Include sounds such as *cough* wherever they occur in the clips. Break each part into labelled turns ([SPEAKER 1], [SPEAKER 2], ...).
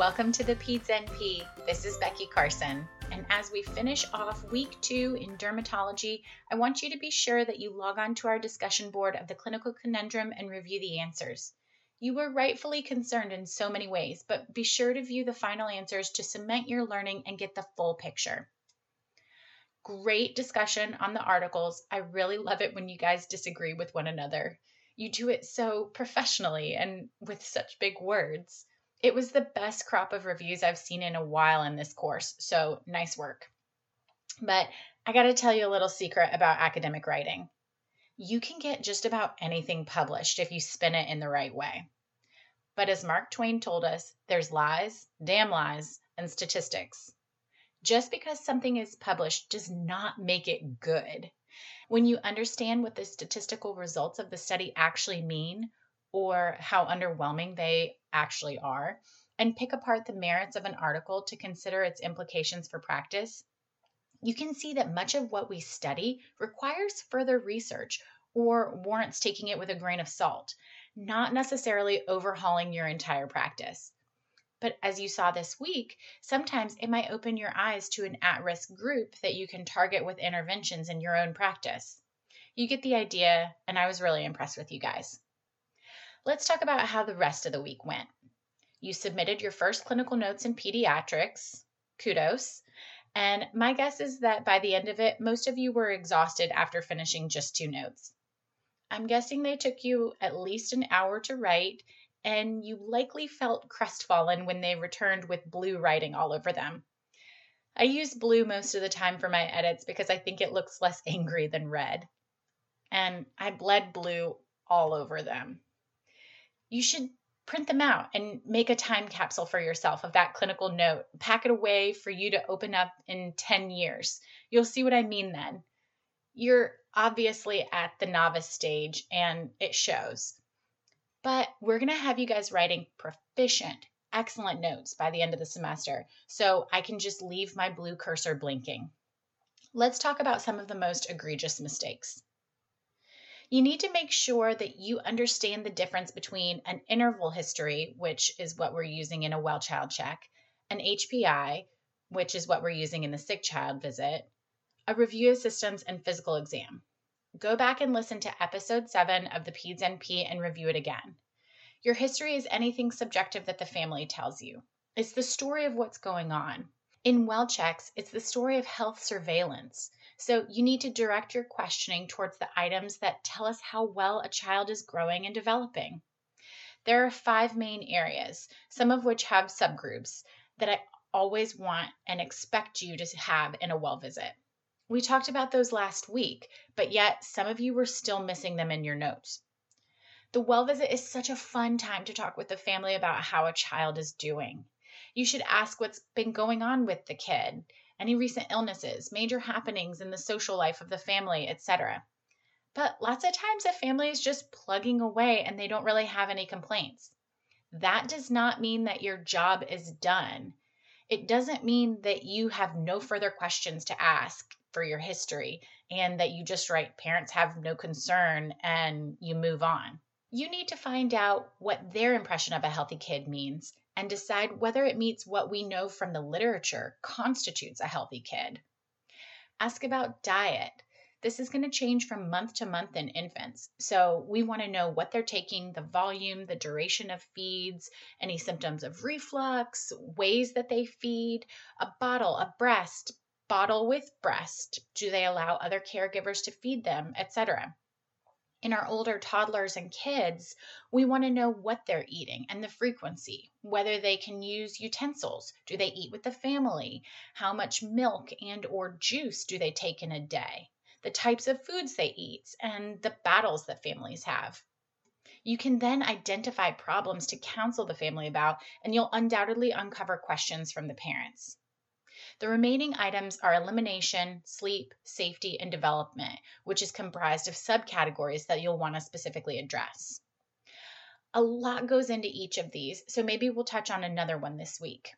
[SPEAKER 1] Welcome to the Peds NP. This is Becky Carson. And as we finish off week two in dermatology, I want you to be sure that you log on to our discussion board of the clinical conundrum and review the answers. You were rightfully concerned in so many ways, but be sure to view the final answers to cement your learning and get the full picture. Great discussion on the articles. I really love it when you guys disagree with one another. You do it so professionally and with such big words. It was the best crop of reviews I've seen in a while in this course, so nice work. But I got to tell you a little secret about academic writing. You can get just about anything published if you spin it in the right way. But as Mark Twain told us, there's lies, damn lies, and statistics. Just because something is published does not make it good. When you understand what the statistical results of the study actually mean, or how underwhelming they actually are, and pick apart the merits of an article to consider its implications for practice, you can see that much of what we study requires further research or warrants taking it with a grain of salt, not necessarily overhauling your entire practice. But as you saw this week, sometimes it might open your eyes to an at risk group that you can target with interventions in your own practice. You get the idea, and I was really impressed with you guys. Let's talk about how the rest of the week went. You submitted your first clinical notes in pediatrics. Kudos. And my guess is that by the end of it, most of you were exhausted after finishing just two notes. I'm guessing they took you at least an hour to write, and you likely felt crestfallen when they returned with blue writing all over them. I use blue most of the time for my edits because I think it looks less *laughs* angry than red. And I bled blue all over them you should print them out and make a time capsule for yourself of that clinical note. Pack it away for you to open up in 10 years. You'll see what I mean then. You're obviously at the novice stage and it shows. But we're going to have you guys writing proficient, excellent notes by the end of the semester. So I can just leave my blue cursor blinking. Let's talk about some of the most egregious mistakes you need to make sure that you understand the difference between an interval history, which is what we're using in a well child check, an HPI, which is what we're using in the sick child visit, a review of systems, and physical exam. Go back and listen to episode 7 of the PEDS NP and review it again. Your history is anything subjective that the family tells you. It's the story of what's going on. In well checks, it's the story of health surveillance. So you need to direct your questioning towards the items that tell us how well a child is growing and developing. There are five main areas, some of which have subgroups that I always want and expect you to have in a well visit. We talked about those last week, but yet some of you were still missing them in your notes. The well visit is such a fun time to talk with the family about how a child is doing. You should ask what's been going on with the kid any recent illnesses, major happenings in the social life of the family, etc. But lots of times a family is just plugging away and they don't really have any complaints. That does not mean that your job is done. It doesn't mean that you have no further questions to ask for your history and that you just write parents have no concern and you move on. You need to find out what their impression of a healthy kid means and decide whether it meets what we know from the literature constitutes a healthy kid. Ask about diet. This is going to change from month to month in infants. So, we want to know what they're taking, the volume, the duration of feeds, any symptoms of reflux, ways that they feed, a bottle, a breast, bottle with breast. Do they allow other caregivers to feed them, etc in our older toddlers and kids, we want to know what they're eating and the frequency, whether they can use utensils, do they eat with the family, how much milk and or juice do they take in a day, the types of foods they eat, and the battles that families have. You can then identify problems to counsel the family about, and you'll undoubtedly uncover questions from the parents. The remaining items are elimination, sleep, safety, and development, which is comprised of subcategories that you'll want to specifically address. A lot goes into each of these, so maybe we'll touch on another one this week.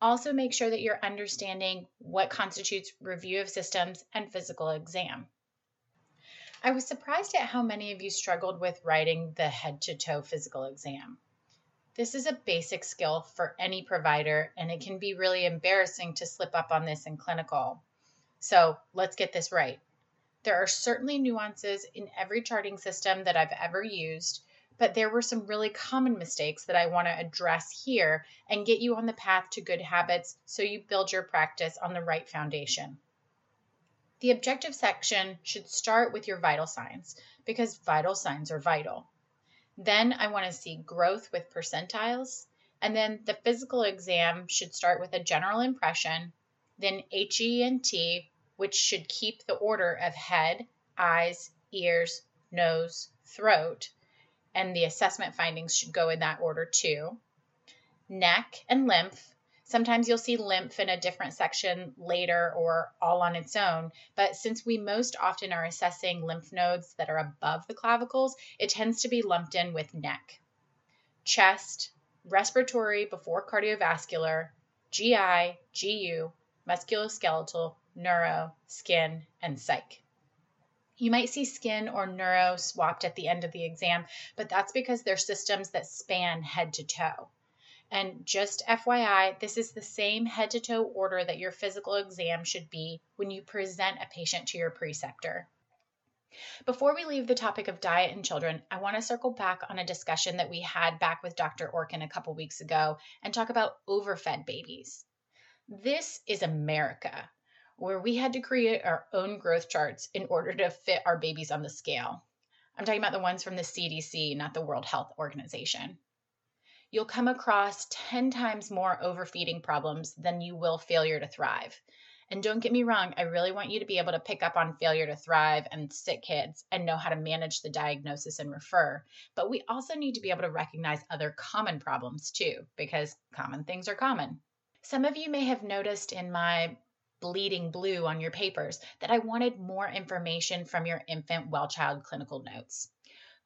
[SPEAKER 1] Also, make sure that you're understanding what constitutes review of systems and physical exam. I was surprised at how many of you struggled with writing the head to toe physical exam. This is a basic skill for any provider, and it can be really embarrassing to slip up on this in clinical. So let's get this right. There are certainly nuances in every charting system that I've ever used, but there were some really common mistakes that I want to address here and get you on the path to good habits so you build your practice on the right foundation. The objective section should start with your vital signs because vital signs are vital. Then I want to see growth with percentiles, and then the physical exam should start with a general impression, then HENT, which should keep the order of head, eyes, ears, nose, throat, and the assessment findings should go in that order too. Neck and lymph. Sometimes you'll see lymph in a different section later or all on its own, but since we most often are assessing lymph nodes that are above the clavicles, it tends to be lumped in with neck. Chest, respiratory before cardiovascular, GI, GU, musculoskeletal, neuro, skin, and psych. You might see skin or neuro swapped at the end of the exam, but that's because they're systems that span head to toe. And just FYI, this is the same head to toe order that your physical exam should be when you present a patient to your preceptor. Before we leave the topic of diet in children, I want to circle back on a discussion that we had back with Dr. Orkin a couple weeks ago and talk about overfed babies. This is America where we had to create our own growth charts in order to fit our babies on the scale. I'm talking about the ones from the CDC, not the World Health Organization. You'll come across 10 times more overfeeding problems than you will failure to thrive. And don't get me wrong, I really want you to be able to pick up on failure to thrive and sick kids and know how to manage the diagnosis and refer. But we also need to be able to recognize other common problems too, because common things are common. Some of you may have noticed in my bleeding blue on your papers that I wanted more information from your infant well child clinical notes.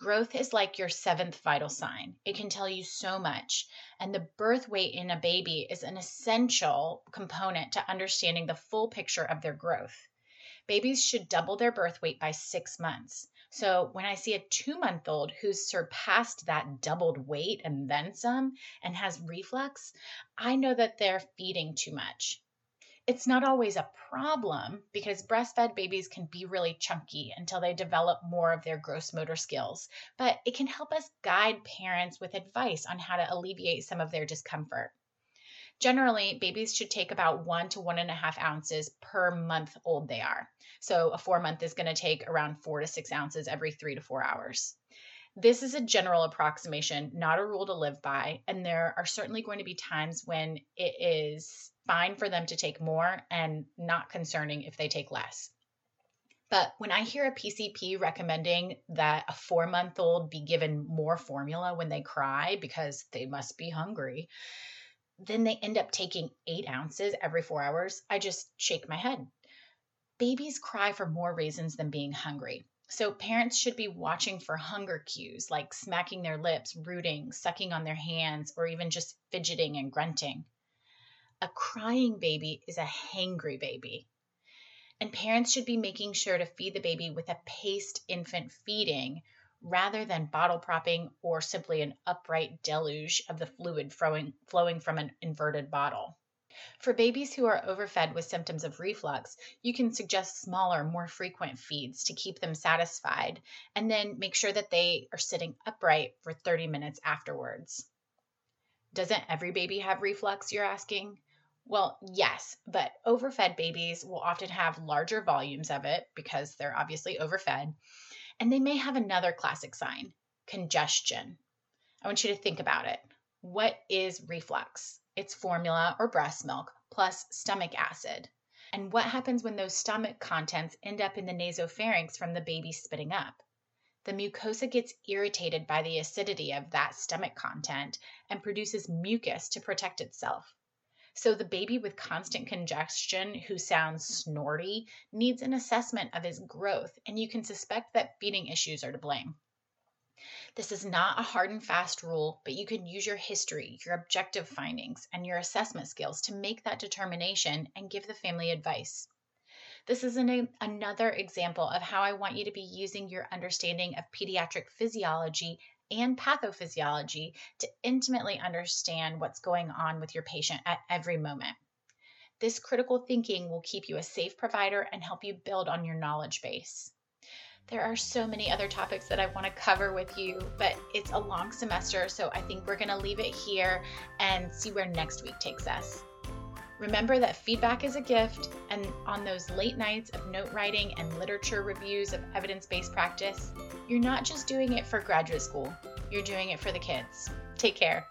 [SPEAKER 1] Growth is like your seventh vital sign. It can tell you so much. And the birth weight in a baby is an essential component to understanding the full picture of their growth. Babies should double their birth weight by six months. So when I see a two month old who's surpassed that doubled weight and then some and has reflux, I know that they're feeding too much. It's not always a problem because breastfed babies can be really chunky until they develop more of their gross motor skills, but it can help us guide parents with advice on how to alleviate some of their discomfort. Generally, babies should take about one to one and a half ounces per month old they are. So, a four month is going to take around four to six ounces every three to four hours. This is a general approximation, not a rule to live by. And there are certainly going to be times when it is fine for them to take more and not concerning if they take less. But when I hear a PCP recommending that a four month old be given more formula when they cry because they must be hungry, then they end up taking eight ounces every four hours, I just shake my head. Babies cry for more reasons than being hungry. So, parents should be watching for hunger cues like smacking their lips, rooting, sucking on their hands, or even just fidgeting and grunting. A crying baby is a hangry baby. And parents should be making sure to feed the baby with a paced infant feeding rather than bottle propping or simply an upright deluge of the fluid flowing, flowing from an inverted bottle. For babies who are overfed with symptoms of reflux, you can suggest smaller, more frequent feeds to keep them satisfied, and then make sure that they are sitting upright for 30 minutes afterwards. Doesn't every baby have reflux, you're asking? Well, yes, but overfed babies will often have larger volumes of it because they're obviously overfed, and they may have another classic sign congestion. I want you to think about it. What is reflux? It's formula or breast milk plus stomach acid. And what happens when those stomach contents end up in the nasopharynx from the baby spitting up? The mucosa gets irritated by the acidity of that stomach content and produces mucus to protect itself. So the baby with constant congestion who sounds snorty needs an assessment of his growth, and you can suspect that feeding issues are to blame. This is not a hard and fast rule, but you can use your history, your objective findings, and your assessment skills to make that determination and give the family advice. This is an, another example of how I want you to be using your understanding of pediatric physiology and pathophysiology to intimately understand what's going on with your patient at every moment. This critical thinking will keep you a safe provider and help you build on your knowledge base. There are so many other topics that I want to cover with you, but it's a long semester, so I think we're going to leave it here and see where next week takes us. Remember that feedback is a gift, and on those late nights of note writing and literature reviews of evidence based practice, you're not just doing it for graduate school, you're doing it for the kids. Take care.